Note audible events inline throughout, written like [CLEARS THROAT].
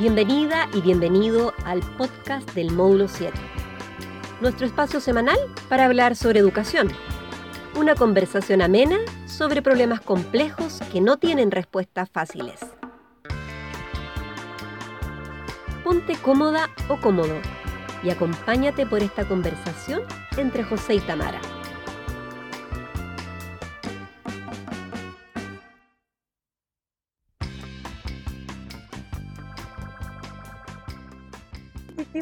Bienvenida y bienvenido al podcast del módulo 7, nuestro espacio semanal para hablar sobre educación. Una conversación amena sobre problemas complejos que no tienen respuestas fáciles. Ponte cómoda o cómodo y acompáñate por esta conversación entre José y Tamara.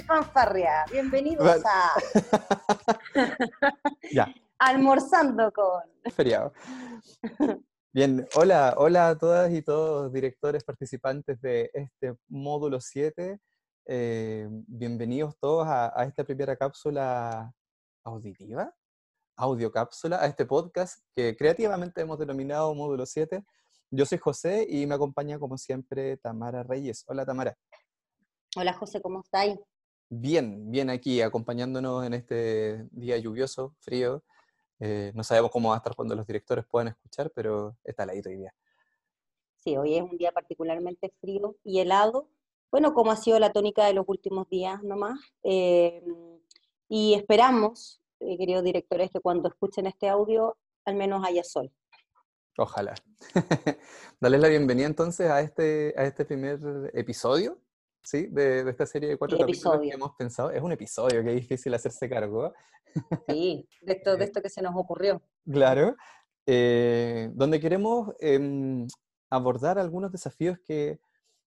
Fanfarria. Bienvenidos a [LAUGHS] ya. Almorzando con. Feriado. Bien, hola, hola a todas y todos directores participantes de este módulo 7. Eh, bienvenidos todos a, esta primera cápsula auditiva, audio cápsula, a este podcast que creativamente hemos denominado módulo 7. Yo soy José y me acompaña como siempre Tamara Reyes. Hola Tamara. Hola José, ¿cómo estáis? Bien, bien aquí, acompañándonos en este día lluvioso, frío. Eh, no sabemos cómo va a estar cuando los directores puedan escuchar, pero está heladito hoy día. Sí, hoy es un día particularmente frío y helado. Bueno, como ha sido la tónica de los últimos días nomás. Eh, y esperamos, eh, queridos directores, que cuando escuchen este audio al menos haya sol. Ojalá. [LAUGHS] Dale la bienvenida entonces a este, a este primer episodio ¿sí? De, esta serie de cuatro capítulos que hemos pensado. Es un episodio que es difícil hacerse cargo. Sí, de [LAUGHS] esto, de eh, esto que se nos ocurrió. Claro. Eh, donde queremos em, abordar algunos desafíos que,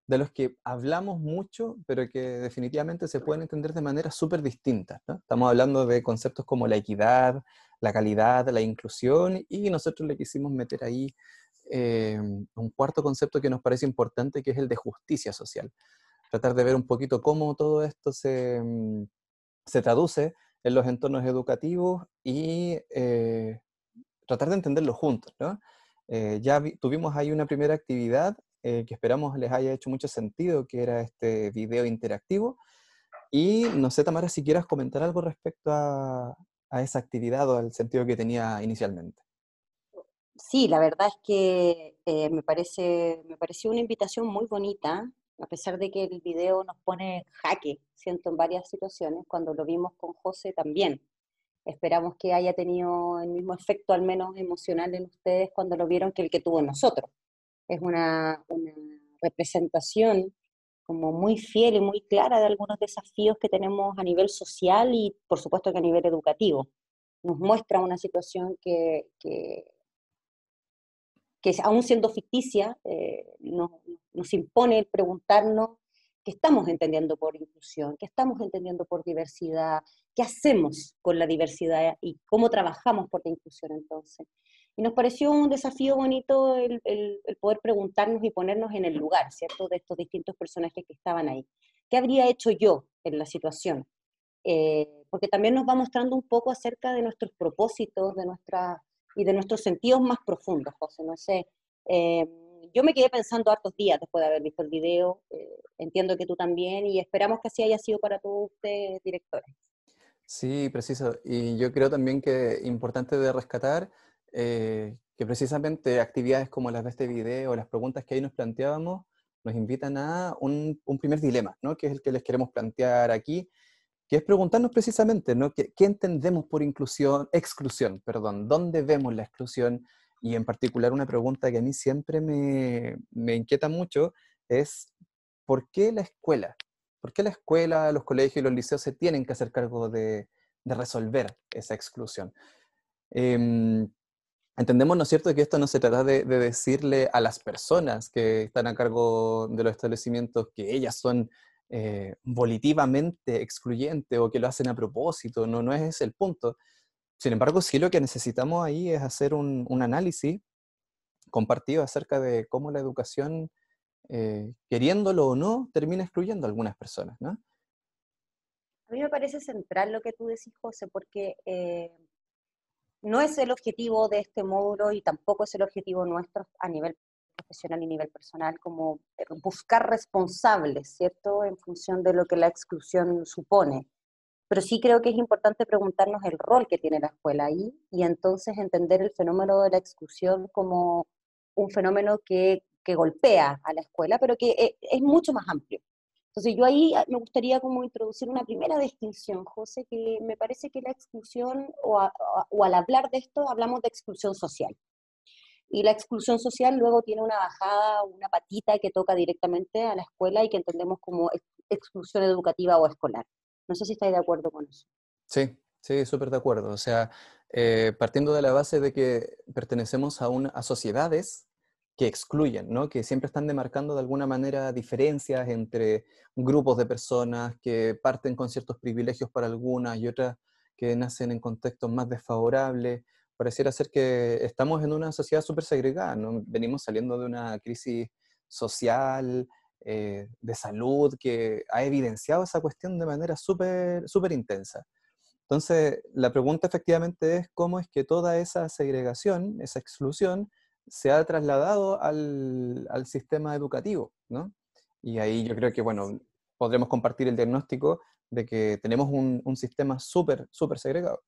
de los que hablamos mucho, pero que definitivamente se pueden entender de manera súper distintas. Estamos hablando de conceptos como la equidad, la calidad, la inclusión, y nosotros le quisimos meter ahí em, un cuarto concepto que nos parece importante, que es el de justicia social tratar de ver un poquito cómo todo esto se, mm, se traduce en los entornos educativos y eh, tratar de entenderlo juntos. ¿no? Eh, ya tuvimos ahí una primera actividad eh, que esperamos les haya hecho mucho sentido, que era este video interactivo. Y no sé, Tamara, si quieras comentar algo respecto a, a esa actividad o al sentido que tenía inicialmente. Sí, la verdad es que me, parece, me pareció una invitación muy bonita a pesar de que el video nos pone en jaque, siento en varias situaciones, cuando lo vimos con José también. Esperamos que haya tenido el mismo efecto, al menos emocional, en ustedes cuando lo vieron que el que tuvo en nosotros. Es una, representación como muy fiel y muy clara de algunos desafíos que tenemos a nivel social y por supuesto que a nivel educativo. Nos muestra una situación que que aún siendo ficticia, eh, nos, impone el preguntarnos qué estamos entendiendo por inclusión, qué estamos entendiendo por diversidad, qué hacemos con la diversidad y cómo trabajamos por la inclusión entonces. Y nos pareció un desafío bonito el, poder preguntarnos y ponernos en el lugar, ¿cierto?, de estos distintos personajes que estaban ahí. ¿Qué habría hecho yo en la situación? Eh, porque también nos va mostrando un poco acerca de nuestros propósitos, de nuestras y de nuestros sentidos más profundos, José. No sé, eh, yo me quedé pensando hartos días después de haber visto el video, eh, entiendo que tú también, y esperamos que así haya sido para todos ustedes, directores. Sí, preciso. Y yo creo también que importante de rescatar eh, que precisamente actividades como las de este video, las preguntas que ahí nos planteábamos, nos invitan a un, un primer dilema, ¿no? que es el que les queremos plantear aquí, que es preguntarnos precisamente, ¿no? ¿Qué, entendemos por inclusión, exclusión, perdón? ¿Dónde vemos la exclusión? Y en particular una pregunta que a mí siempre me, inquieta mucho es, ¿por qué la escuela? ¿Por qué la escuela, los colegios y los liceos se tienen que hacer cargo de, resolver esa exclusión? Em, entendemos, ¿no es cierto?, que esto no se trata de, de, decirle a las personas que están a cargo de los establecimientos que ellas son eh, volitivamente excluyente o que lo hacen a propósito, no, no es el punto. Sin embargo, sí lo que necesitamos ahí es hacer un, análisis compartido acerca de cómo la educación, eh, queriéndolo o no, termina excluyendo a algunas personas, ¿no? A mí me parece central lo que tú decís, José, porque eh, no es el objetivo de este módulo y tampoco es el objetivo nuestro a nivel profesional y nivel personal, como eh, buscar responsables, ¿cierto?, en función de lo que la exclusión supone. Pero sí creo que es importante preguntarnos el rol que tiene la escuela ahí y entonces entender el fenómeno de la exclusión como un fenómeno que, que golpea a la escuela, pero que eh, es mucho más amplio. Entonces yo ahí ah, me gustaría como introducir una primera distinción, José, que me parece que la exclusión, o, o al hablar de esto, hablamos de exclusión social. Y la exclusión social luego tiene una bajada, una patita que toca directamente a la escuela y que entendemos como exclusión educativa o escolar. No sé si estáis de acuerdo con eso. Sí, sí, súper de acuerdo. O sea, eh, partiendo de la base de que pertenecemos a, una, a sociedades que excluyen, ¿no? que siempre están demarcando de alguna manera diferencias entre grupos de personas que parten con ciertos privilegios para algunas y otras que nacen en contextos más desfavorables. Pareciera ser que estamos en una sociedad súper segregada, ¿no? venimos saliendo de una crisis social, eh, de salud, que ha evidenciado esa cuestión de manera súper súper intensa. Entonces, la pregunta efectivamente es cómo es que toda esa segregación, esa exclusión, se ha trasladado al, al sistema educativo, ¿no? Y ahí yo creo que, bueno, podremos compartir el diagnóstico de que tenemos un, un sistema súper, súper segregado.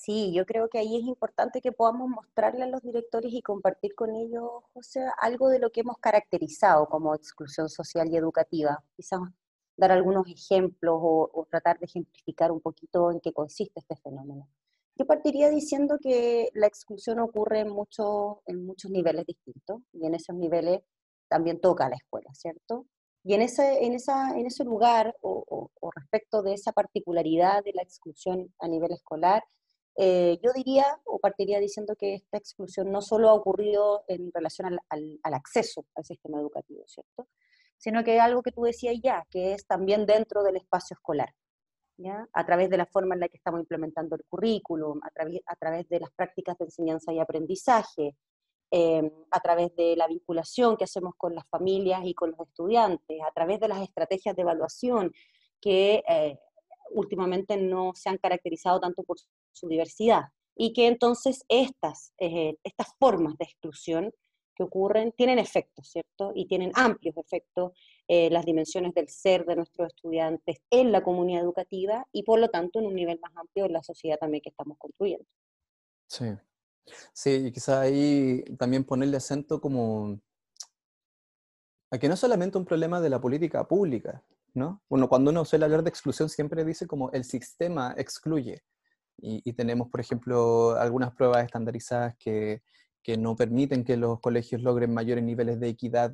Sí, yo creo que ahí es importante que podamos mostrarle a los directores y compartir con ellos, José, algo de lo que hemos caracterizado como exclusión social y educativa. Quizás dar algunos ejemplos o, o tratar de ejemplificar un poquito en qué consiste este fenómeno. Yo partiría diciendo que la exclusión ocurre en, muchos en muchos niveles distintos y en esos niveles también toca la escuela, ¿cierto? Y en ese, en esa, en ese lugar o, o, respecto de esa particularidad de la exclusión a nivel escolar, eh, yo diría o partiría diciendo que esta exclusión no solo ha ocurrido en relación al, al, al acceso al sistema educativo, ¿cierto? Sino que algo que tú decías ya, que es también dentro del espacio escolar a través de la forma en la que estamos implementando el currículum, a, a través de las prácticas de enseñanza y aprendizaje, em, a través de la vinculación que hacemos con las familias y con los estudiantes, a través de las estrategias de evaluación que eh, últimamente no se han caracterizado tanto por su diversidad y que entonces estas, eh, estas formas de exclusión que ocurren tienen efectos, ¿cierto? Y tienen amplios efectos eh, las dimensiones del ser de nuestros estudiantes en la comunidad educativa y por lo tanto en un nivel más amplio en la sociedad también que estamos construyendo. Sí, sí, y quizá ahí también ponerle acento como a que no es solamente un problema de la política pública, ¿no? Bueno, cuando uno suele hablar de exclusión siempre dice como el sistema excluye. Y, tenemos, por ejemplo, algunas pruebas estandarizadas que que no permiten que los colegios logren mayores niveles de equidad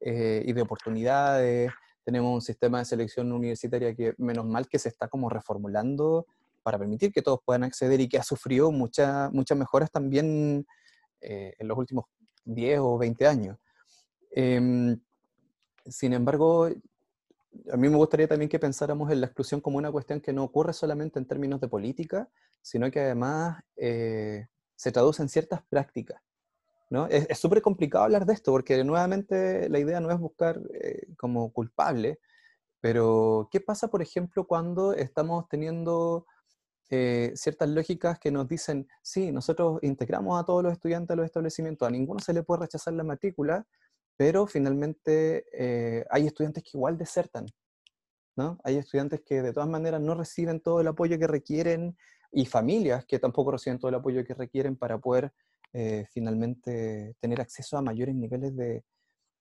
eh, y de oportunidades. Tenemos un sistema de selección universitaria que, menos mal, que se está como reformulando para permitir que todos puedan acceder y que ha sufrido muchas muchas mejoras también eh, en los últimos 10 o 20 años. Em, sin embargo, a mí me gustaría también que pensáramos en la exclusión como una cuestión que no ocurre solamente en términos de política, sino que además eh, se traduce en ciertas prácticas. ¿no? Es súper complicado hablar de esto porque nuevamente la idea no es buscar eh, como culpable, pero ¿qué pasa, por ejemplo, cuando estamos teniendo eh, ciertas lógicas que nos dicen, sí, nosotros integramos a todos los estudiantes a los establecimientos, a ninguno se le puede rechazar la matrícula, pero finalmente eh, hay estudiantes que igual desertan, ¿no? Hay estudiantes que de todas maneras no reciben todo el apoyo que requieren y familias que tampoco reciben todo el apoyo que requieren para poder eh, finalmente tener acceso a mayores niveles de,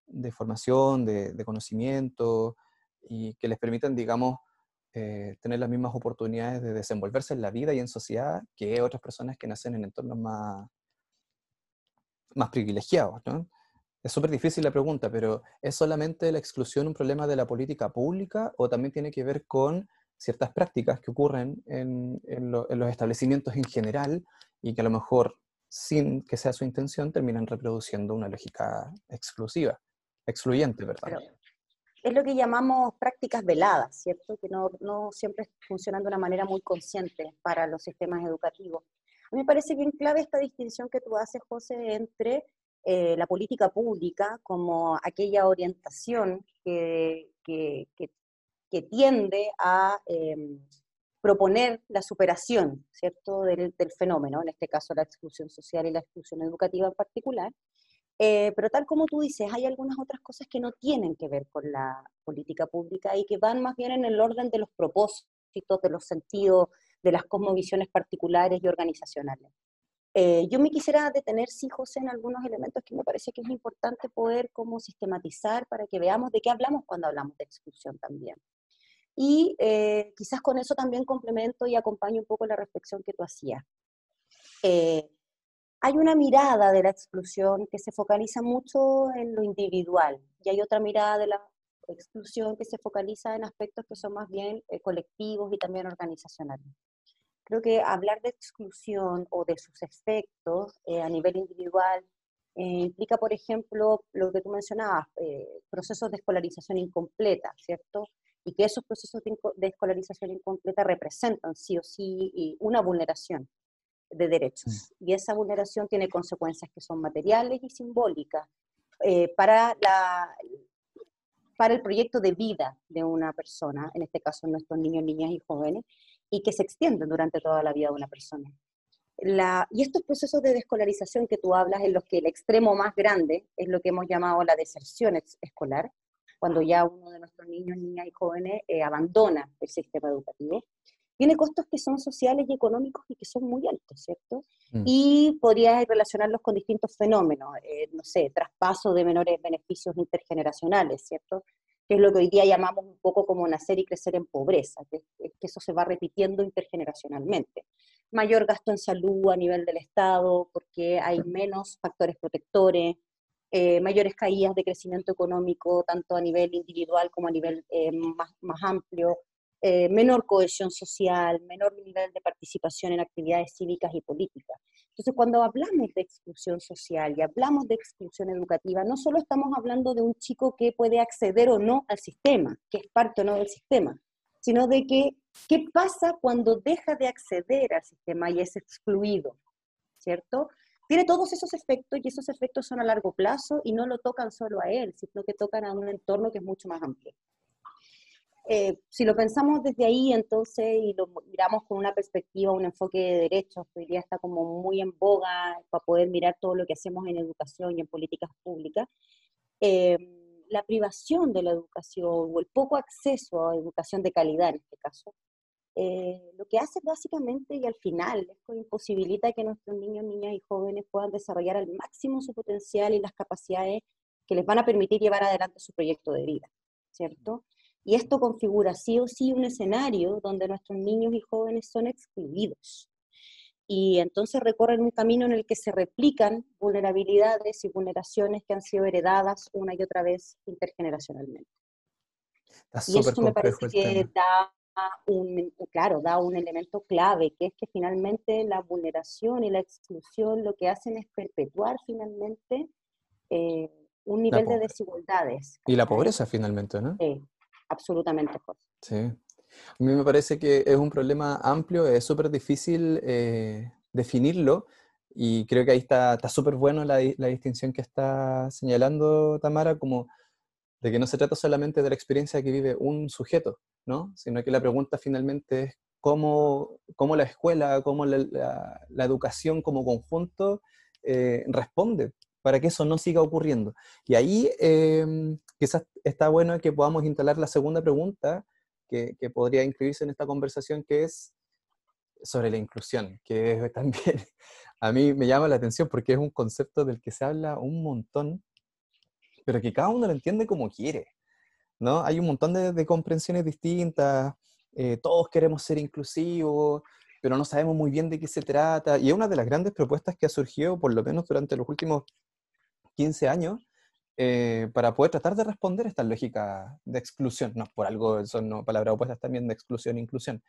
de formación, de, de, conocimiento y que les permitan, digamos, eh, tener las mismas oportunidades de desenvolverse en la vida y en sociedad que otras personas que nacen en entornos más, más privilegiados. ¿no? Es súper difícil la pregunta, pero ¿es solamente la exclusión un problema de la política pública o también tiene que ver con ciertas prácticas que ocurren en, en, lo, en, los establecimientos en general y que a lo mejor, sin que sea su intención, terminan reproduciendo una lógica exclusiva, excluyente, ¿verdad? Es lo que llamamos prácticas veladas, ¿cierto? Que no, no siempre funcionan de una manera muy consciente para los sistemas educativos. A mí me parece bien clave esta distinción que tú haces, José, entre eh, la política pública como aquella orientación que, que, tiende a eh, proponer la superación, ¿cierto?, del, del, fenómeno, en este caso la exclusión social y la exclusión educativa en particular. Eh, pero tal como tú dices, hay algunas otras cosas que no tienen que ver con la política pública y que van más bien en el orden de los propósitos, de los sentidos, de las cosmovisiones particulares y organizacionales. Eh, yo me quisiera detener, sí, José, en algunos elementos que me parece que es importante poder como sistematizar para que veamos de qué hablamos cuando hablamos de exclusión también. Y eh, quizás con eso también complemento y acompaño un poco la reflexión que tú hacías. Eh, hay una mirada de la exclusión que se focaliza mucho en lo individual y hay otra mirada de la exclusión que se focaliza en aspectos que son más bien colectivos y también organizacionales. Creo que hablar de exclusión o de sus efectos eh, a nivel individual eh, implica, por ejemplo, lo que tú mencionabas, eh, procesos de escolarización incompleta, ¿cierto? Y que esos procesos de, escolarización incompleta representan sí o sí una vulneración de derechos. Y esa vulneración tiene consecuencias que son materiales y simbólicas para, la, para el proyecto de vida de una persona, en este caso nuestros niños, niñas y jóvenes, y que se extienden durante toda la vida de una persona. La, y estos procesos de descolarización que tú hablas, en los que el extremo más grande es lo que hemos llamado la deserción escolar, cuando ya uno de nuestros niños, niñas y jóvenes eh, abandona el sistema educativo, tiene costos que son sociales y económicos y que son muy altos, ¿cierto? Mm. Y podrías relacionarlos con distintos fenómenos, eh, no sé, traspaso de menores beneficios intergeneracionales, ¿cierto? Que es lo que hoy día llamamos un poco como nacer y crecer en pobreza, que, que eso se va repitiendo intergeneracionalmente. Mayor gasto en salud a nivel del Estado, porque hay menos factores protectores, eh, mayores caídas de crecimiento económico, tanto a nivel individual como a nivel eh, más, más, amplio, eh, menor cohesión social, menor nivel de participación en actividades cívicas y políticas. Entonces, cuando hablamos de exclusión social y hablamos de exclusión educativa, no solo estamos hablando de un chico que puede acceder o no al sistema, que es parte o no del sistema, sino de que, qué pasa cuando deja de acceder al sistema y es excluido, ¿cierto? Tiene todos esos efectos y esos efectos son a largo plazo y no lo tocan solo a él, sino que tocan a un entorno que es mucho más amplio. Eh, si lo pensamos desde ahí, entonces, y lo miramos con una perspectiva, un enfoque de derechos, que hoy día está como muy en boga para poder mirar todo lo que hacemos en educación y en políticas públicas, eh, la privación de la educación o el poco acceso a educación de calidad en este caso, eh, lo que hace básicamente y al final es que imposibilita que nuestros niños, niñas y jóvenes puedan desarrollar al máximo su potencial y las capacidades que les van a permitir llevar adelante su proyecto de vida, ¿cierto? Y esto configura sí o sí un escenario donde nuestros niños y jóvenes son excluidos. Y entonces recorren un camino en el que se replican vulnerabilidades y vulneraciones que han sido heredadas una y otra vez intergeneracionalmente. y eso me parece que da un, claro, da un elemento clave, que es que finalmente la vulneración y la exclusión lo que hacen es perpetuar finalmente eh, un nivel de desigualdades. Y la pobreza finalmente, ¿no? Sí, absolutamente, Sí. A mí me parece que es un problema amplio, es súper difícil eh, definirlo y creo que ahí está súper bueno la, la, distinción que está señalando Tamara, como de que no se trata solamente de la experiencia que vive un sujeto, ¿no? sino que la pregunta finalmente es cómo, cómo la escuela, cómo la, la, educación como conjunto eh, responde para que eso no siga ocurriendo. Y ahí em, quizás está bueno que podamos instalar la segunda pregunta que, podría incluirse en esta conversación, que es sobre la inclusión, que [LAUGHS] también a mí me llama la atención porque es un concepto del que se habla un montón, pero que cada uno lo entiende como quiere. ¿no? Hay un montón de, comprensiones distintas, eh, todos queremos ser inclusivos, pero no sabemos muy bien de qué se trata. Y es una de las grandes propuestas que ha surgido, por lo menos durante los últimos 15 años, eh, para poder tratar de responder esta lógica de exclusión. No, por algo son no, palabras opuestas también de exclusión e inclusión.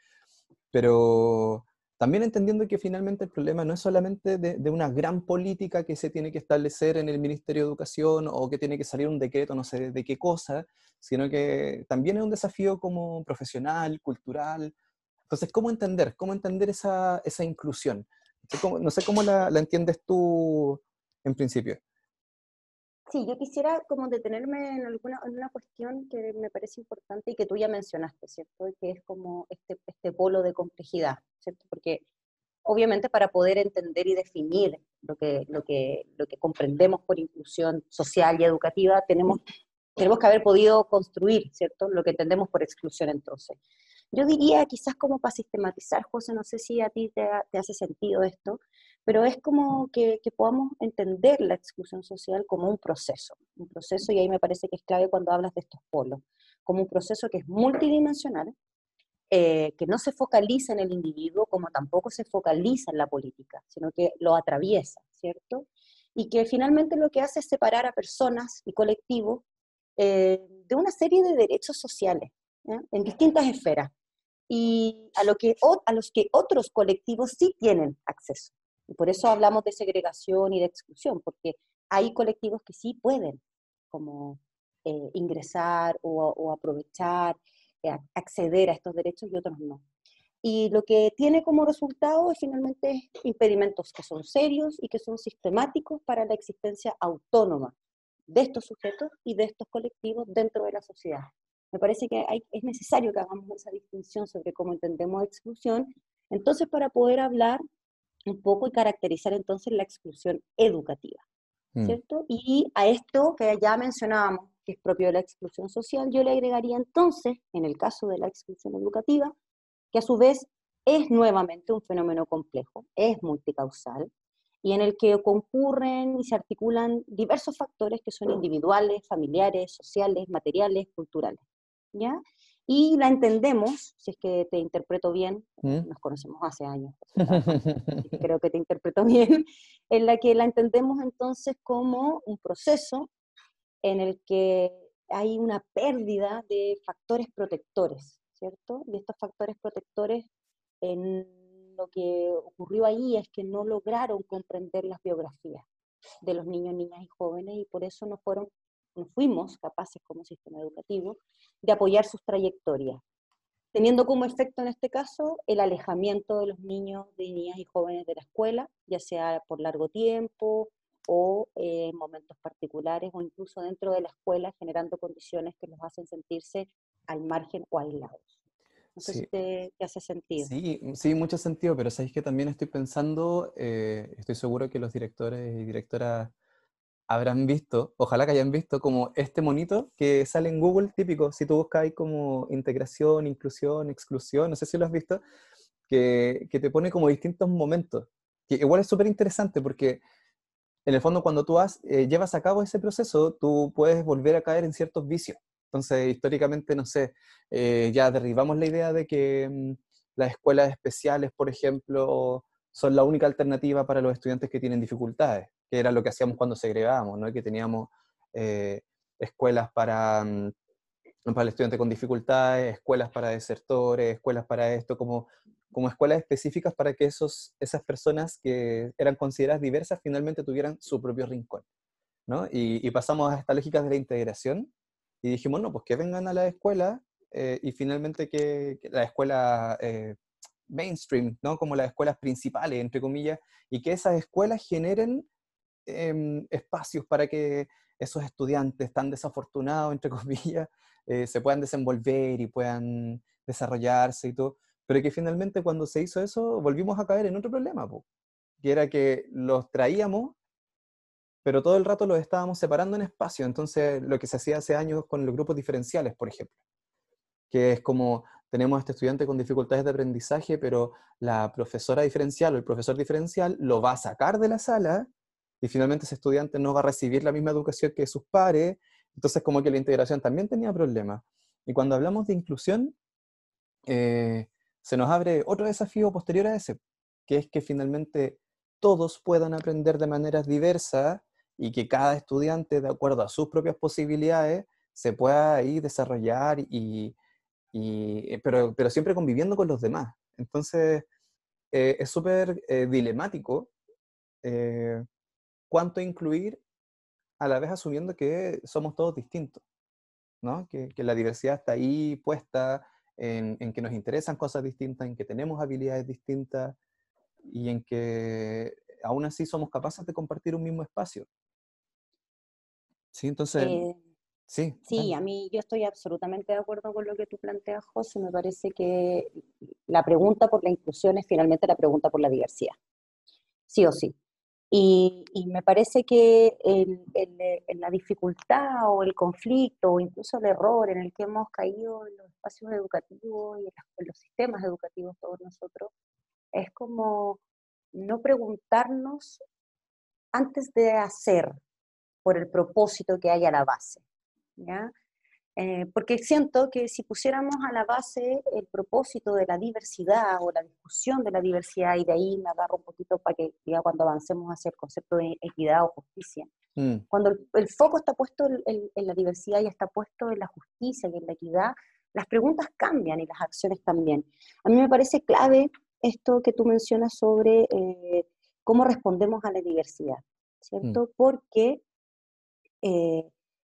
Pero también entendiendo que finalmente el problema no es solamente de, una gran política que se tiene que establecer en el Ministerio de Educación o que tiene que salir un decreto no sé de qué cosa, sino que también es un desafío como profesional, cultural. Entonces, ¿cómo entender? ¿Cómo entender esa, esa inclusión? No sé cómo, la entiendes tú en principio. Sí, yo quisiera como detenerme en alguna en una cuestión que me parece importante y que tú ya mencionaste, ¿cierto? Que es como este, este polo de complejidad, ¿cierto? Porque obviamente para poder entender y definir lo que, lo que, lo que comprendemos por inclusión social y educativa, tenemos, tenemos que haber podido construir, ¿cierto? Lo que entendemos por exclusión entonces. Yo diría, quizás como para sistematizar, José, no sé si a ti te, te hace sentido esto, pero es como que, podamos entender la exclusión social como un proceso, un proceso, y ahí me parece que es clave cuando hablas de estos polos, como un proceso que es multidimensional, eh, que no se focaliza en el individuo como tampoco se focaliza en la política, sino que lo atraviesa, ¿cierto? Y que finalmente lo que hace es separar a personas y colectivos eh, de una serie de derechos sociales en distintas esferas y a, lo que, a los que otros colectivos sí tienen acceso. Y por eso hablamos de segregación y de exclusión, porque hay colectivos que sí pueden como eh, ingresar o, aprovechar, eh, acceder a estos derechos y otros no. Y lo que tiene como resultado es finalmente impedimentos que son serios y que son sistemáticos para la existencia autónoma de estos sujetos y de estos colectivos dentro de la sociedad. Me parece que es necesario que hagamos esa distinción sobre cómo entendemos exclusión, entonces para poder hablar un poco y caracterizar entonces la exclusión educativa, mm. ¿cierto? Y a esto que ya mencionábamos, que es propio de la exclusión social, yo le agregaría entonces, en el caso de la exclusión educativa, que a su vez es nuevamente un fenómeno complejo, es multicausal, y en el que concurren y se articulan diversos factores que son individuales, familiares, sociales, materiales, culturales. ¿ya? Y la entendemos, si es que te interpreto bien, ¿Mm? nos conocemos hace años, [LAUGHS] creo que te interpreto [LAUGHS] bien, en la que la entendemos entonces como un proceso en el que hay una pérdida de factores protectores, ¿cierto? Y estos factores protectores, en lo que ocurrió ahí es que no lograron comprender las biografías de los niños, niñas y jóvenes y por eso no fueron no fuimos capaces como sistema educativo de apoyar sus trayectorias, teniendo como efecto en este caso el alejamiento de los niños, de niñas y jóvenes de la escuela, ya sea por largo tiempo o eh, en momentos particulares o incluso dentro de la escuela, generando condiciones que los hacen sentirse al margen o aislados. No sé si te, hace sentido. Sí, sí, mucho sentido, pero sabéis que también estoy pensando, eh, estoy seguro que los directores y directoras habrán visto, ojalá que hayan visto como este monito que sale en Google típico, si tú buscas ahí como integración, inclusión, exclusión, no sé si lo has visto, que, que te pone como distintos momentos, que igual es súper interesante porque en el fondo cuando tú has, eh, llevas a cabo ese proceso, tú puedes volver a caer en ciertos vicios. Entonces, históricamente, no sé, eh, ya derribamos la idea de que mm, las escuelas especiales, por ejemplo, son la única alternativa para los estudiantes que tienen dificultades que era lo que hacíamos cuando segregábamos, ¿no? que teníamos eh, escuelas para, mm, para el estudiante con dificultades, escuelas para desertores, escuelas para esto, como, como escuelas específicas para que esos, esas personas que eran consideradas diversas finalmente tuvieran su propio rincón. ¿no? Y, pasamos a estas lógicas de la integración y dijimos, no, pues que vengan a la escuela eh, y finalmente que, la escuela eh, mainstream, ¿no? como las escuelas principales, entre comillas, y que esas escuelas generen Em, espacios para que esos estudiantes tan desafortunados, entre [LAUGHS] comillas, eh, se puedan desenvolver y puedan desarrollarse y todo, pero que finalmente cuando se hizo eso volvimos a caer en otro problema, que era que los traíamos, pero todo el rato los estábamos separando en espacio, entonces lo que se hacía hace años con los grupos diferenciales, por ejemplo, que es como tenemos a este estudiante con dificultades de aprendizaje, pero la profesora diferencial o el profesor diferencial lo va a sacar de la sala y finalmente ese estudiante no va a recibir la misma educación que sus pares, entonces como que la integración también tenía problemas. Y cuando hablamos de inclusión, eh, se nos abre otro desafío posterior a ese, que es que finalmente todos puedan aprender de maneras diversas y que cada estudiante, de acuerdo a sus propias posibilidades, se pueda ahí desarrollar, y, y pero, pero, siempre conviviendo con los demás. Entonces, eh, es súper eh, dilemático cuánto incluir a la vez asumiendo que somos todos distintos, ¿no? Que, la diversidad está ahí puesta en, que nos interesan cosas distintas, en que tenemos habilidades distintas y en que aún así somos capaces de compartir un mismo espacio. Sí, entonces... Eh, sí. Sí, a mí yo estoy absolutamente de acuerdo con lo que tú planteas, José. Me parece que la pregunta por la inclusión es finalmente la pregunta por la diversidad. Sí o sí. Y, me parece que el, la dificultad o el conflicto o incluso el error en el que hemos caído en los espacios educativos y en, los sistemas educativos todos nosotros es como no preguntarnos antes de hacer por el propósito que hay a la base. ¿ya? Eh, porque siento que si pusiéramos a la base el propósito de la diversidad o la discusión de la diversidad, y de ahí me agarro un poquito para que ya cuando avancemos hacia el concepto de equidad o justicia, mm. cuando el, foco está puesto en, la diversidad y está puesto en la justicia y en la equidad, las preguntas cambian y las acciones también. A mí me parece clave esto que tú mencionas sobre eh, cómo respondemos a la diversidad, ¿cierto? Mm. Porque eh,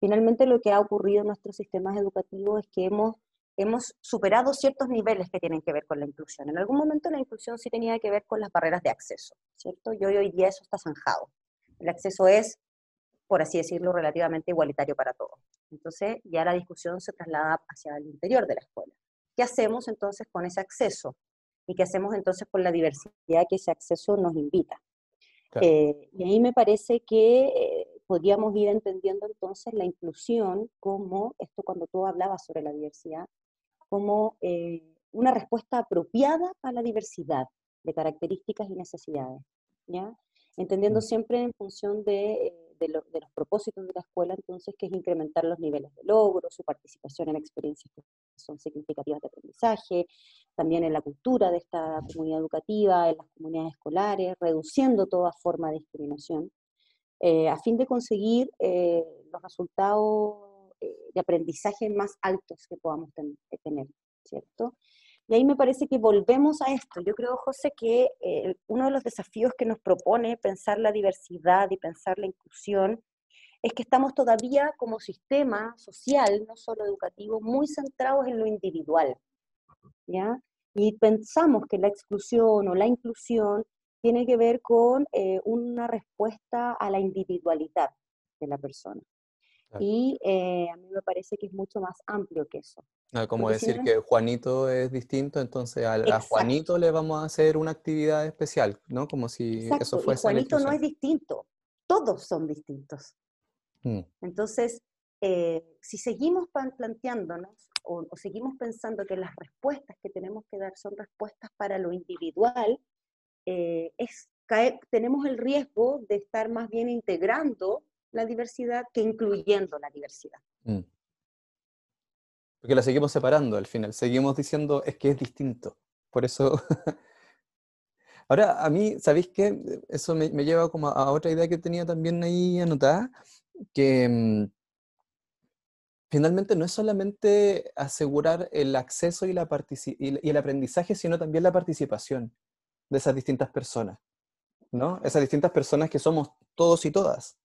finalmente lo que ha ocurrido en nuestros sistemas educativos es que hemos, hemos superado ciertos niveles que tienen que ver con la inclusión. En algún momento la inclusión sí tenía que ver con las barreras de acceso, ¿cierto? Y hoy, hoy día eso está zanjado. El acceso es, por así decirlo, relativamente igualitario para todos. Entonces ya la discusión se traslada hacia el interior de la escuela. ¿Qué hacemos entonces con ese acceso? ¿Y qué hacemos entonces con la diversidad que ese acceso nos invita? Eh, y ahí me parece que eh, podríamos ir entendiendo entonces la inclusión como, esto cuando tú hablabas sobre la diversidad, como eh, una respuesta apropiada a la diversidad de características y necesidades, ¿ya? Entendiendo siempre en función de, eh, de, los propósitos de la escuela, entonces, que es incrementar los niveles de logro, su participación en experiencias que son significativas de aprendizaje, también en la cultura de esta comunidad educativa, en las comunidades escolares, reduciendo toda forma de discriminación. Eh, a fin de conseguir eh, los resultados eh, de aprendizaje más altos que podamos tener, ¿cierto? Y ahí me parece que volvemos a esto. Yo creo, José, que uno de los desafíos que nos propone pensar la diversidad y pensar la inclusión es que estamos todavía como sistema social, no solo educativo, muy centrados en lo individual, ¿ya? Y pensamos que la exclusión o la inclusión tiene que ver con eh, una respuesta a la individualidad de la persona. Y eh, a mí me parece que es mucho más amplio que eso. Ah, como decir que Juanito es distinto, entonces a, Juanito le vamos a hacer una actividad especial, ¿no? Como si eso fuese. Y Juanito no es distinto, todos son distintos. Mm. Entonces, eh, si seguimos planteándonos o, o, seguimos pensando que las respuestas que tenemos que dar son respuestas para lo individual, eh, tenemos el riesgo de estar más bien integrando la diversidad que incluyendo la diversidad. Mm. Porque la seguimos separando al final, seguimos diciendo es que es distinto. Por eso... [LAUGHS] Ahora, a mí, ¿sabéis qué? Eso me, lleva como a otra idea que tenía también ahí anotada, que mm, finalmente no es solamente asegurar el acceso y, la y el aprendizaje, sino también la participación de esas distintas personas, ¿no? Esas distintas personas que somos todos y todas,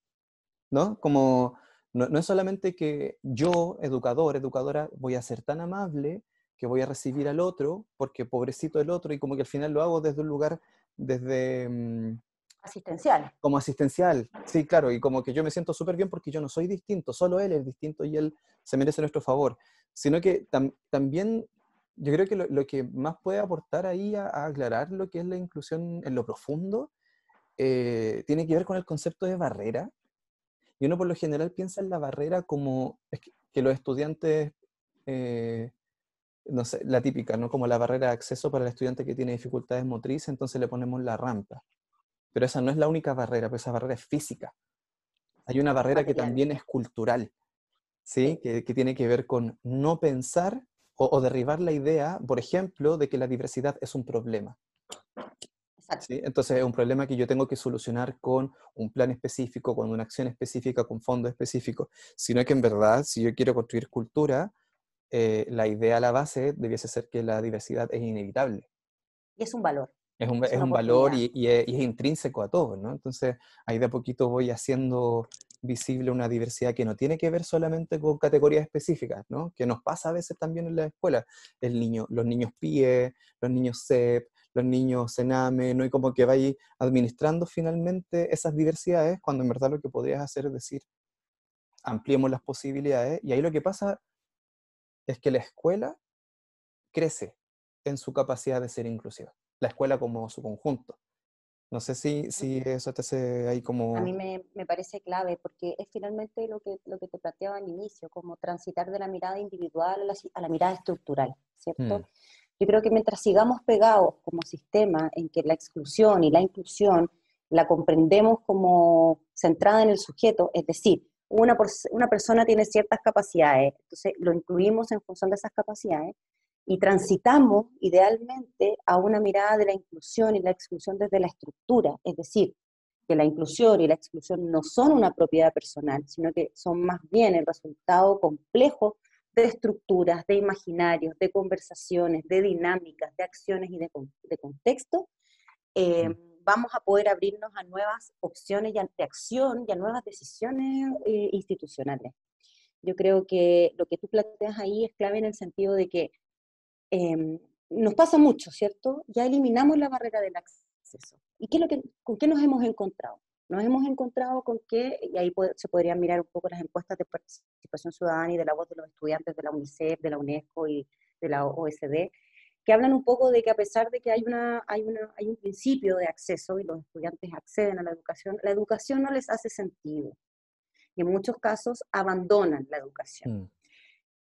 ¿no? Como no, es solamente que yo, educador, educadora, voy a ser tan amable que voy a recibir al otro, porque pobrecito el otro, y como que al final lo hago desde un lugar, desde... Mm, asistencial. Como asistencial, sí, claro, y como que yo me siento súper bien porque yo no soy distinto, solo él es distinto y él se merece nuestro favor, sino que también yo creo que lo, que más puede aportar ahí a, aclarar lo que es la inclusión en lo profundo eh, tiene que ver con el concepto de barrera. Y uno por lo general piensa en la barrera como que, los estudiantes, eh, no sé, la típica, ¿no? Como la barrera de acceso para el estudiante que tiene dificultades motrices, entonces le ponemos la rampa. Pero esa no es la única barrera, pues esa barrera es física. Hay una barrera que también es cultural, ¿sí? Que, que tiene que ver con no pensar o, derribar la idea, por ejemplo, de que la diversidad es un problema. ¿Sí? Entonces es un problema que yo tengo que solucionar con un plan específico, con una acción específica, con fondos específicos, sino que en verdad, si yo quiero construir cultura, eh, la idea a la base debiese ser que la diversidad es inevitable. Y es un valor. Es un, es un valor y, y, es, y, es, intrínseco a todo, ¿no? Entonces ahí de a poquito voy haciendo visible una diversidad que no tiene que ver solamente con categorías específicas, ¿no? Que nos pasa a veces también en la escuela. El niño, los niños PIE, los niños CEP, los niños CENAME, ¿no? Y como que vais administrando finalmente esas diversidades cuando en verdad lo que podrías hacer es decir, ampliemos las posibilidades. Y ahí lo que pasa es que la escuela crece en su capacidad de ser inclusiva. La escuela como su conjunto. No sé si, si eso te hace ahí como... A mí me, me, parece clave porque es finalmente lo que, lo que te planteaba al inicio, como transitar de la mirada individual a la, a la mirada estructural, ¿cierto? Mm. Yo creo que mientras sigamos pegados como sistema en que la exclusión y la inclusión la comprendemos como centrada en el sujeto, es decir, una, una persona tiene ciertas capacidades, entonces lo incluimos en función de esas capacidades y transitamos idealmente a una mirada de la inclusión y la exclusión desde la estructura, es decir, que la inclusión y la exclusión no son una propiedad personal, sino que son más bien el resultado complejo de estructuras, de imaginarios, de conversaciones, de dinámicas, de acciones y de, de contexto, eh, vamos a poder abrirnos a nuevas opciones de acción y a nuevas decisiones eh, institucionales. Yo creo que lo que tú planteas ahí es clave en el sentido de que em, nos pasa mucho, ¿cierto? Ya eliminamos la barrera del acceso. ¿Y qué es lo que, con qué nos hemos encontrado? Nos hemos encontrado con que, y ahí se podrían mirar un poco las encuestas de participación ciudadana y de la voz de los estudiantes de la UNICEF, de la UNESCO y de la OSD, que hablan un poco de que a pesar de que hay, una, hay, una, hay un principio de acceso y los estudiantes acceden a la educación, la educación no les hace sentido. Y en muchos casos abandonan la educación. Mm.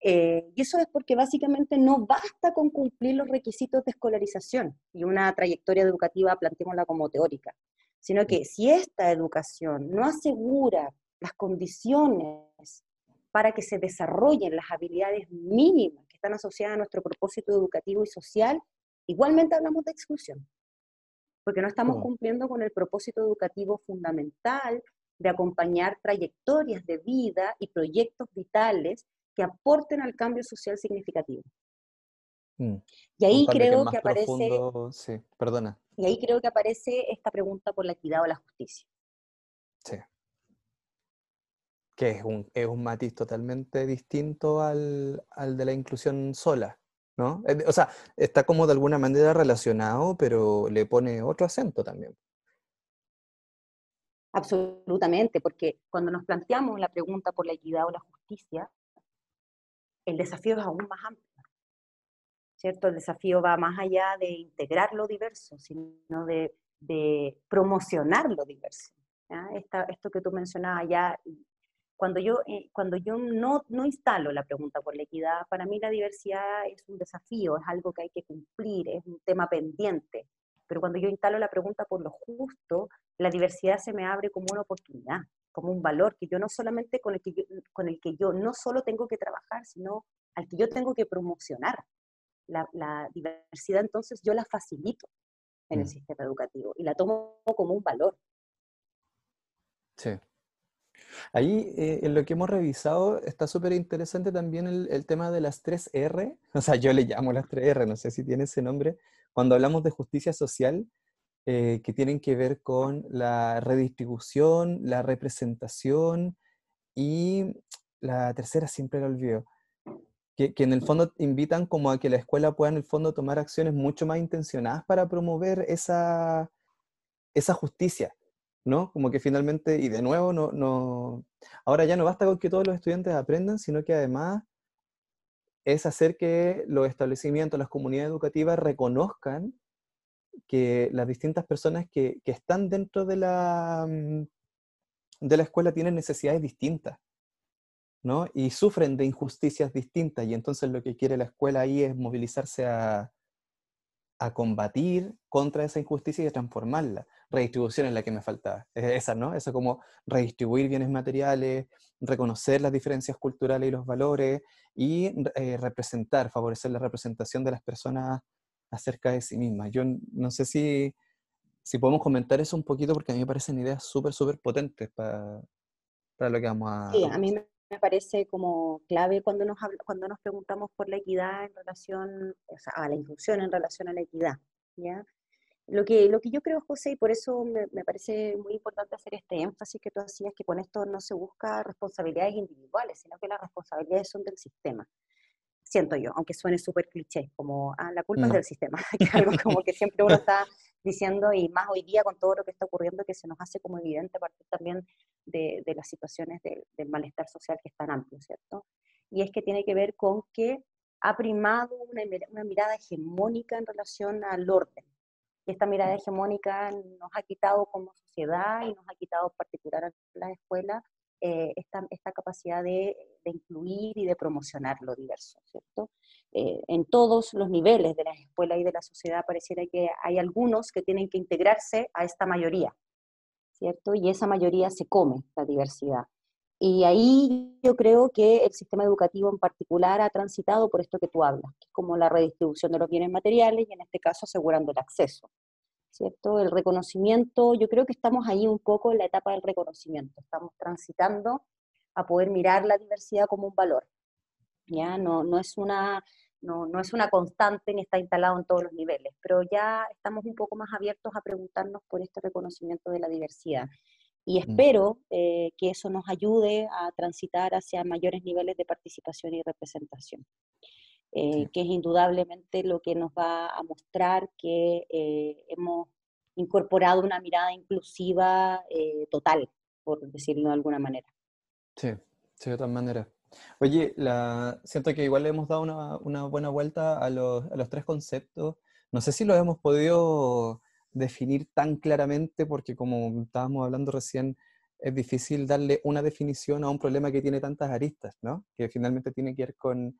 Eh, y eso es porque básicamente no basta con cumplir los requisitos de escolarización y una trayectoria educativa, planteémosla como teórica, sino que si esta educación no asegura las condiciones para que se desarrollen las habilidades mínimas que están asociadas a nuestro propósito educativo y social, igualmente hablamos de exclusión, porque no estamos cumpliendo con el propósito educativo fundamental de acompañar trayectorias de vida y proyectos vitales que aporten al cambio social significativo. Mm. Y ahí creo que, aparece... sí, perdona. Y ahí creo que aparece esta pregunta por la equidad o la justicia. Sí. Que es un, es un matiz totalmente distinto al, al de la inclusión sola, ¿no? O sea, está como de alguna manera relacionado, pero le pone otro acento también. Absolutamente, porque cuando nos planteamos la pregunta por la equidad o la justicia, el desafío es aún más amplio. ¿Cierto? El desafío va más allá de integrar lo diverso, sino de, promocionar lo diverso. esto que tú mencionabas ya, cuando yo, eh, cuando yo no, no instalo la pregunta por la equidad, para mí la diversidad es un desafío, es algo que hay que cumplir, es un tema pendiente. Pero cuando yo instalo la pregunta por lo justo, la diversidad se me abre como una oportunidad como un valor que yo no solamente con el que yo, con el que yo no solo tengo que trabajar, sino al que yo tengo que promocionar. La, diversidad entonces yo la facilito en el mm. sistema educativo y la tomo como un valor. Sí. Ahí eh, en lo que hemos revisado está súper interesante también el, el, tema de las tres R, [LAUGHS] o sea, yo le llamo las tres R, no sé si tiene ese nombre, cuando hablamos de justicia social, eh, que tienen que ver con la redistribución, la representación y la tercera siempre la olvido, que, que, en el fondo invitan como a que la escuela pueda en el fondo tomar acciones mucho más intencionadas para promover esa, esa justicia, ¿no? Como que finalmente, y de nuevo, no, no, ahora ya no basta con que todos los estudiantes aprendan, sino que además es hacer que los establecimientos, las comunidades educativas reconozcan que las distintas personas que, están dentro de la, mm, de la escuela tienen necesidades distintas, ¿no? Y sufren de injusticias distintas, y entonces lo que quiere la escuela ahí es movilizarse a, a combatir contra esa injusticia y a transformarla. Redistribución es la que me faltaba, esa, ¿no? Esa como redistribuir bienes materiales, reconocer las diferencias culturales y los valores, y eh, representar, favorecer la representación de las personas acerca de sí misma. Yo no sé si, si podemos comentar eso un poquito porque a mí me parecen ideas súper, súper potentes para, para lo que vamos a... Sí, a mí me parece como clave cuando nos, cuando nos preguntamos por la equidad en relación, o sea, a la inclusión en relación a la equidad. ¿ya? Lo que, lo que yo creo, José, y por eso me, me, parece muy importante hacer este énfasis que tú hacías, que con esto no se busca responsabilidades individuales, sino que las responsabilidades son del sistema siento yo, aunque suene súper cliché, como ah, la culpa es del sistema, [LAUGHS] que algo como que siempre uno está diciendo, y más hoy día con todo lo que está ocurriendo, que se nos hace como evidente a partir también de, de las situaciones del malestar social que es tan amplio, ¿cierto? Y es que tiene que ver con que ha primado una, una mirada hegemónica en relación al orden. Y esta mirada hegemónica nos ha quitado como sociedad y nos ha quitado en particular a las escuelas eh, esta, capacidad de, incluir y de promocionar lo diverso, ¿cierto? Eh, en todos los niveles de la escuela y de la sociedad pareciera que hay algunos que tienen que integrarse a esta mayoría, ¿cierto? Y esa mayoría se come la diversidad. Y ahí yo creo que el sistema educativo en particular ha transitado por esto que tú hablas, como la redistribución de los bienes materiales y en este caso asegurando el acceso. ¿Cierto? El reconocimiento, yo creo que estamos ahí un poco en la etapa del reconocimiento, estamos transitando a poder mirar la diversidad como un valor. ¿ya? No, no, es una, no, no es una constante ni está instalado en todos los niveles, pero ya estamos un poco más abiertos a preguntarnos por este reconocimiento de la diversidad y mm. espero eh, que eso nos ayude a transitar hacia mayores niveles de participación y representación, eh, que es indudablemente lo que nos va a mostrar que eh, hemos incorporado una mirada inclusiva total, por decirlo de alguna manera. Sí, sí, de todas maneras. Oye, la, siento que igual le hemos dado una, una buena vuelta a los, a los tres conceptos. No sé si lo hemos podido definir tan claramente porque como estábamos hablando recién, es difícil darle una definición a un problema que tiene tantas aristas, ¿no? Que finalmente tiene que ver con,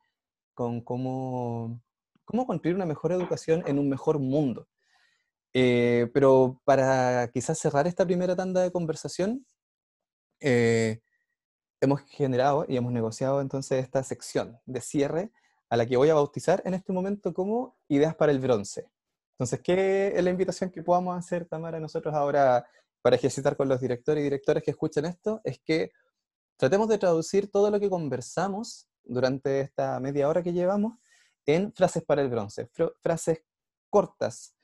con cómo, cómo construir una mejor educación en un mejor mundo. Eh, pero para quizás cerrar esta primera tanda de conversación, eh, hemos generado y hemos negociado entonces esta sección de cierre a la que voy a bautizar en este momento como Ideas para el Bronce. Entonces, ¿qué es la invitación que podamos hacer, Tamara, nosotros ahora para ejercitar con los directores y directores que escuchan esto? Es que tratemos de traducir todo lo que conversamos durante esta media hora que llevamos en frases para el bronce, frases cortas,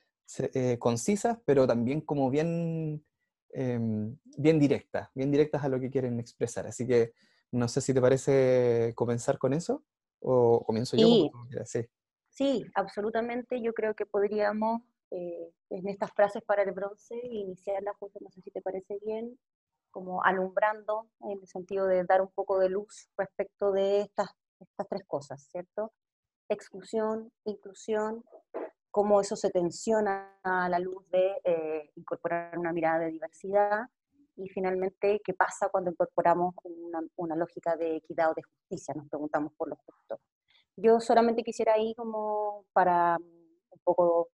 eh, concisas, pero también como bien, em, bien directas, bien directas a lo que quieren expresar. Así que no sé si te parece comenzar con eso o comienzo yo. Sí. Sí, absolutamente. Yo creo que podríamos, eh, en estas frases para el bronce, iniciarla justo, no sé si te parece bien, como alumbrando en el sentido de dar un poco de luz respecto de estas, estas tres cosas, ¿cierto? Exclusión, inclusión, cómo eso se tensiona a la luz de eh, incorporar una mirada de diversidad y finalmente qué pasa cuando incorporamos una, una, lógica de equidad o de justicia, nos preguntamos por los justos. Yo solamente quisiera ahí como para un poco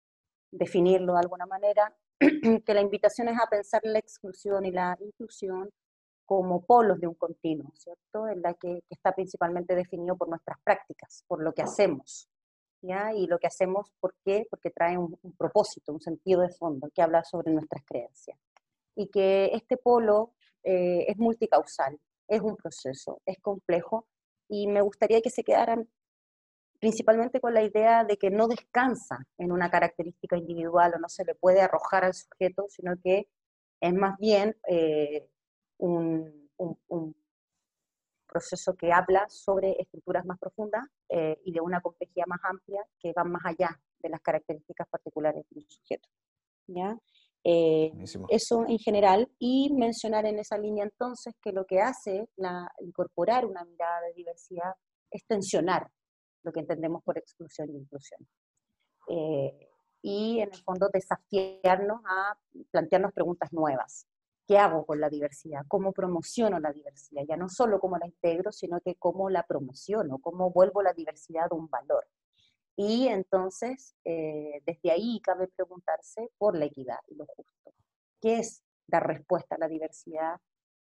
definirlo de alguna manera, [CLEARS THROAT] que la invitación es a pensar la exclusión y la inclusión como polos de un continuo, ¿cierto? En la que, está principalmente definido por nuestras prácticas, por lo que hacemos, ¿ya? Y lo que hacemos, ¿por qué? Porque trae un, propósito, un sentido de fondo que habla sobre nuestras creencias. Y que este polo eh, es multicausal, es un proceso, es complejo, y me gustaría que se quedaran principalmente con la idea de que no descansa en una característica individual o no se le puede arrojar al sujeto, sino que es más bien eh, un, proceso que habla sobre estructuras más profundas eh, y de una complejidad más amplia que van más allá de las características particulares de un sujeto. ¿ya? Eh, eso en general, y mencionar en esa línea entonces que lo que hace la, incorporar una mirada de diversidad es tensionar lo que entendemos por exclusión y inclusión. Eh, y en el fondo desafiarnos a plantearnos preguntas nuevas. ¿Qué hago con la diversidad? ¿Cómo promociono la diversidad? Ya no solo cómo la integro, sino que cómo la promociono, cómo vuelvo la diversidad un valor. Y entonces, eh, desde ahí cabe preguntarse por la equidad y lo justo. ¿Qué es dar respuesta a la diversidad?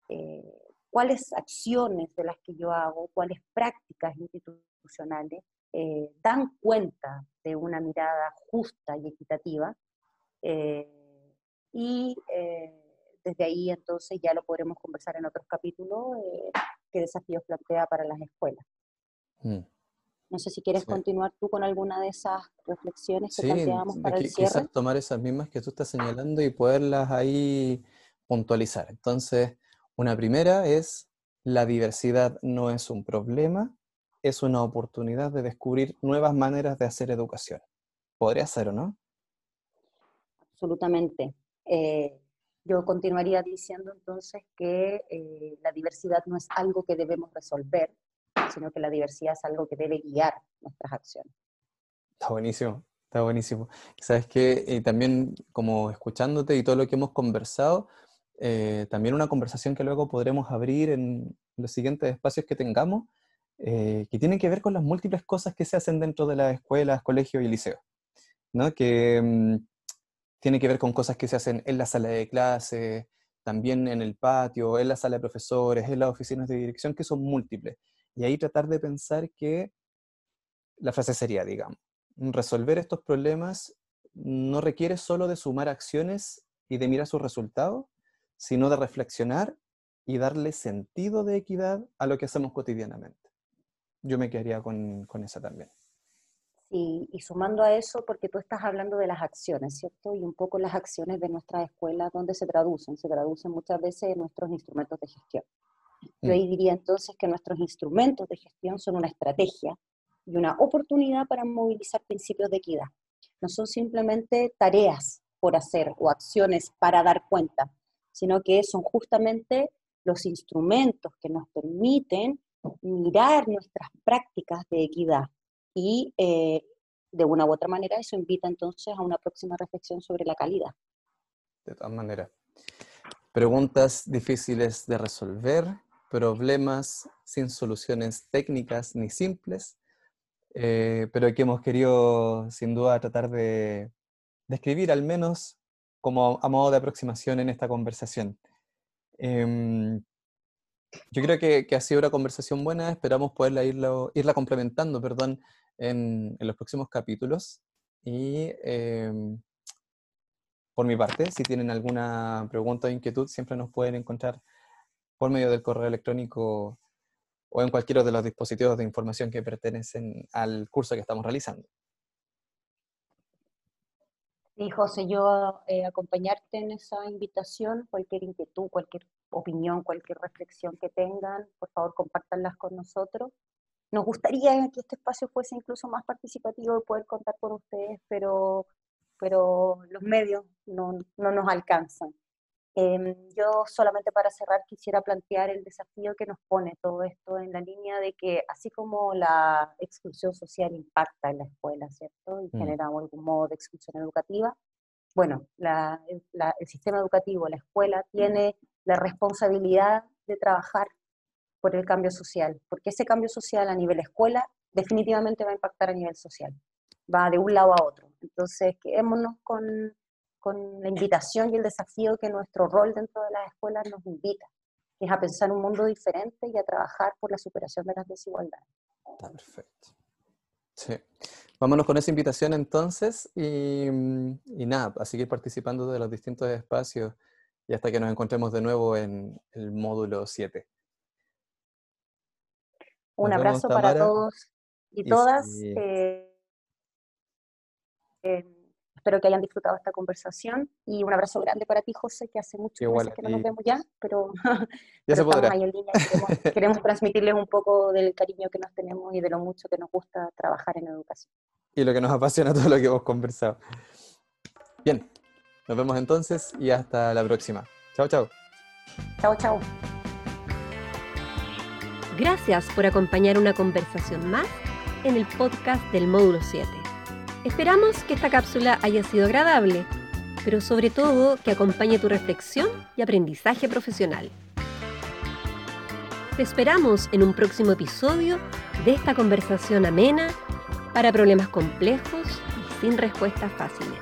Eh, ¿Cuáles acciones de las que yo hago, cuáles prácticas institucionales eh, dan cuenta de una mirada justa y equitativa. Eh, y eh, desde ahí entonces ya lo podremos conversar en otros capítulos, qué desafíos plantea para las escuelas. Mm. No sé si quieres continuar tú con alguna de esas reflexiones que planteamos para el cierre. Quizás tomar esas mismas que tú estás señalando y poderlas ahí puntualizar. Entonces, una primera es, la diversidad no es un problema, es una oportunidad de descubrir nuevas maneras de hacer educación. ¿Podría ser o no? Absolutamente. Eh, yo continuaría diciendo entonces que eh, la diversidad no es algo que debemos resolver, sino que la diversidad es algo que debe guiar nuestras acciones. Está buenísimo, está buenísimo. Sabes que también como escuchándote y todo lo que hemos conversado, eh, también una conversación que luego podremos abrir en los siguientes espacios que tengamos, eh, que tienen que ver con las múltiples cosas que se hacen dentro de las escuelas, colegios y liceos, ¿no? que mm, tiene que ver con cosas que se hacen en la sala de clase, también en el patio, en la sala de profesores, en las oficinas de dirección, que son múltiples. Y ahí tratar de pensar que la frase sería, digamos, resolver estos problemas no requiere solo de sumar acciones y de mirar sus resultados, sino de reflexionar y darle sentido de equidad a lo que hacemos cotidianamente. Yo me quedaría con, con esa también. Y sumando a eso, porque tú estás hablando de las acciones, ¿cierto? Y un poco las acciones de nuestras escuelas, ¿dónde se traducen? Se traducen muchas veces en nuestros instrumentos de gestión. Yo mm. ahí diría entonces que nuestros instrumentos de gestión son una estrategia y una oportunidad para movilizar principios de equidad. No son simplemente tareas por hacer o acciones para dar cuenta, sino que son justamente los instrumentos que nos permiten mirar nuestras prácticas de equidad y eh, de una u otra manera eso invita entonces a una próxima reflexión sobre la calidad. De todas maneras. Preguntas difíciles de resolver, problemas sin soluciones técnicas ni simples, eh, pero que hemos querido sin duda tratar de describir al menos como a modo de aproximación en esta conversación. Em, yo creo que, ha sido una conversación buena, esperamos poderla irla complementando perdón, en, los próximos capítulos. Y em, por mi parte, si tienen alguna pregunta o inquietud, siempre nos pueden encontrar por medio del correo electrónico o en cualquiera de los dispositivos de información que pertenecen al curso que estamos realizando. Sí, José, yo eh, acompañarte en esa invitación, cualquier inquietud, cualquier opinión, cualquier reflexión que tengan, por favor compártanlas con nosotros. Nos gustaría que este espacio fuese incluso más participativo y poder contar con ustedes, pero, pero los medios no, no nos alcanzan. Em, yo solamente para cerrar quisiera plantear el desafío que nos pone todo esto en la línea de que así como la exclusión social impacta en la escuela, ¿cierto? Y mm. genera algún modo de exclusión educativa, bueno, el sistema educativo, la escuela, tiene la responsabilidad de trabajar por el cambio social, porque ese cambio social a nivel escuela definitivamente va a impactar a nivel social, va de un lado a otro. Entonces, quedémonos con con la invitación y el desafío que nuestro rol dentro de las escuelas nos invita, que es a pensar un mundo diferente y a trabajar por la superación de las desigualdades. Perfecto. Sí. Vámonos con esa invitación entonces y, y nada, a seguir participando de los distintos espacios y hasta que nos encontremos de nuevo en el módulo 7. Un abrazo para todos y, todas. Eh, eh, Espero que hayan disfrutado esta conversación y un abrazo grande para ti, José, que hace mucho que no nos vemos ya, pero, [LAUGHS] ya se estamos ahí en línea. Queremos, [LAUGHS] queremos transmitirles un poco del cariño que nos tenemos y de lo mucho que nos gusta trabajar en educación. Y lo que nos apasiona [LAUGHS] todo lo que hemos conversado. Bien, nos vemos entonces y hasta la próxima. Chao, chao. Chao, chao. Gracias por acompañar una conversación más en el podcast del módulo 7. Esperamos que esta cápsula haya sido agradable, pero sobre todo que acompañe tu reflexión y aprendizaje profesional. Te esperamos en un próximo episodio de esta conversación amena para problemas complejos y sin respuestas fáciles.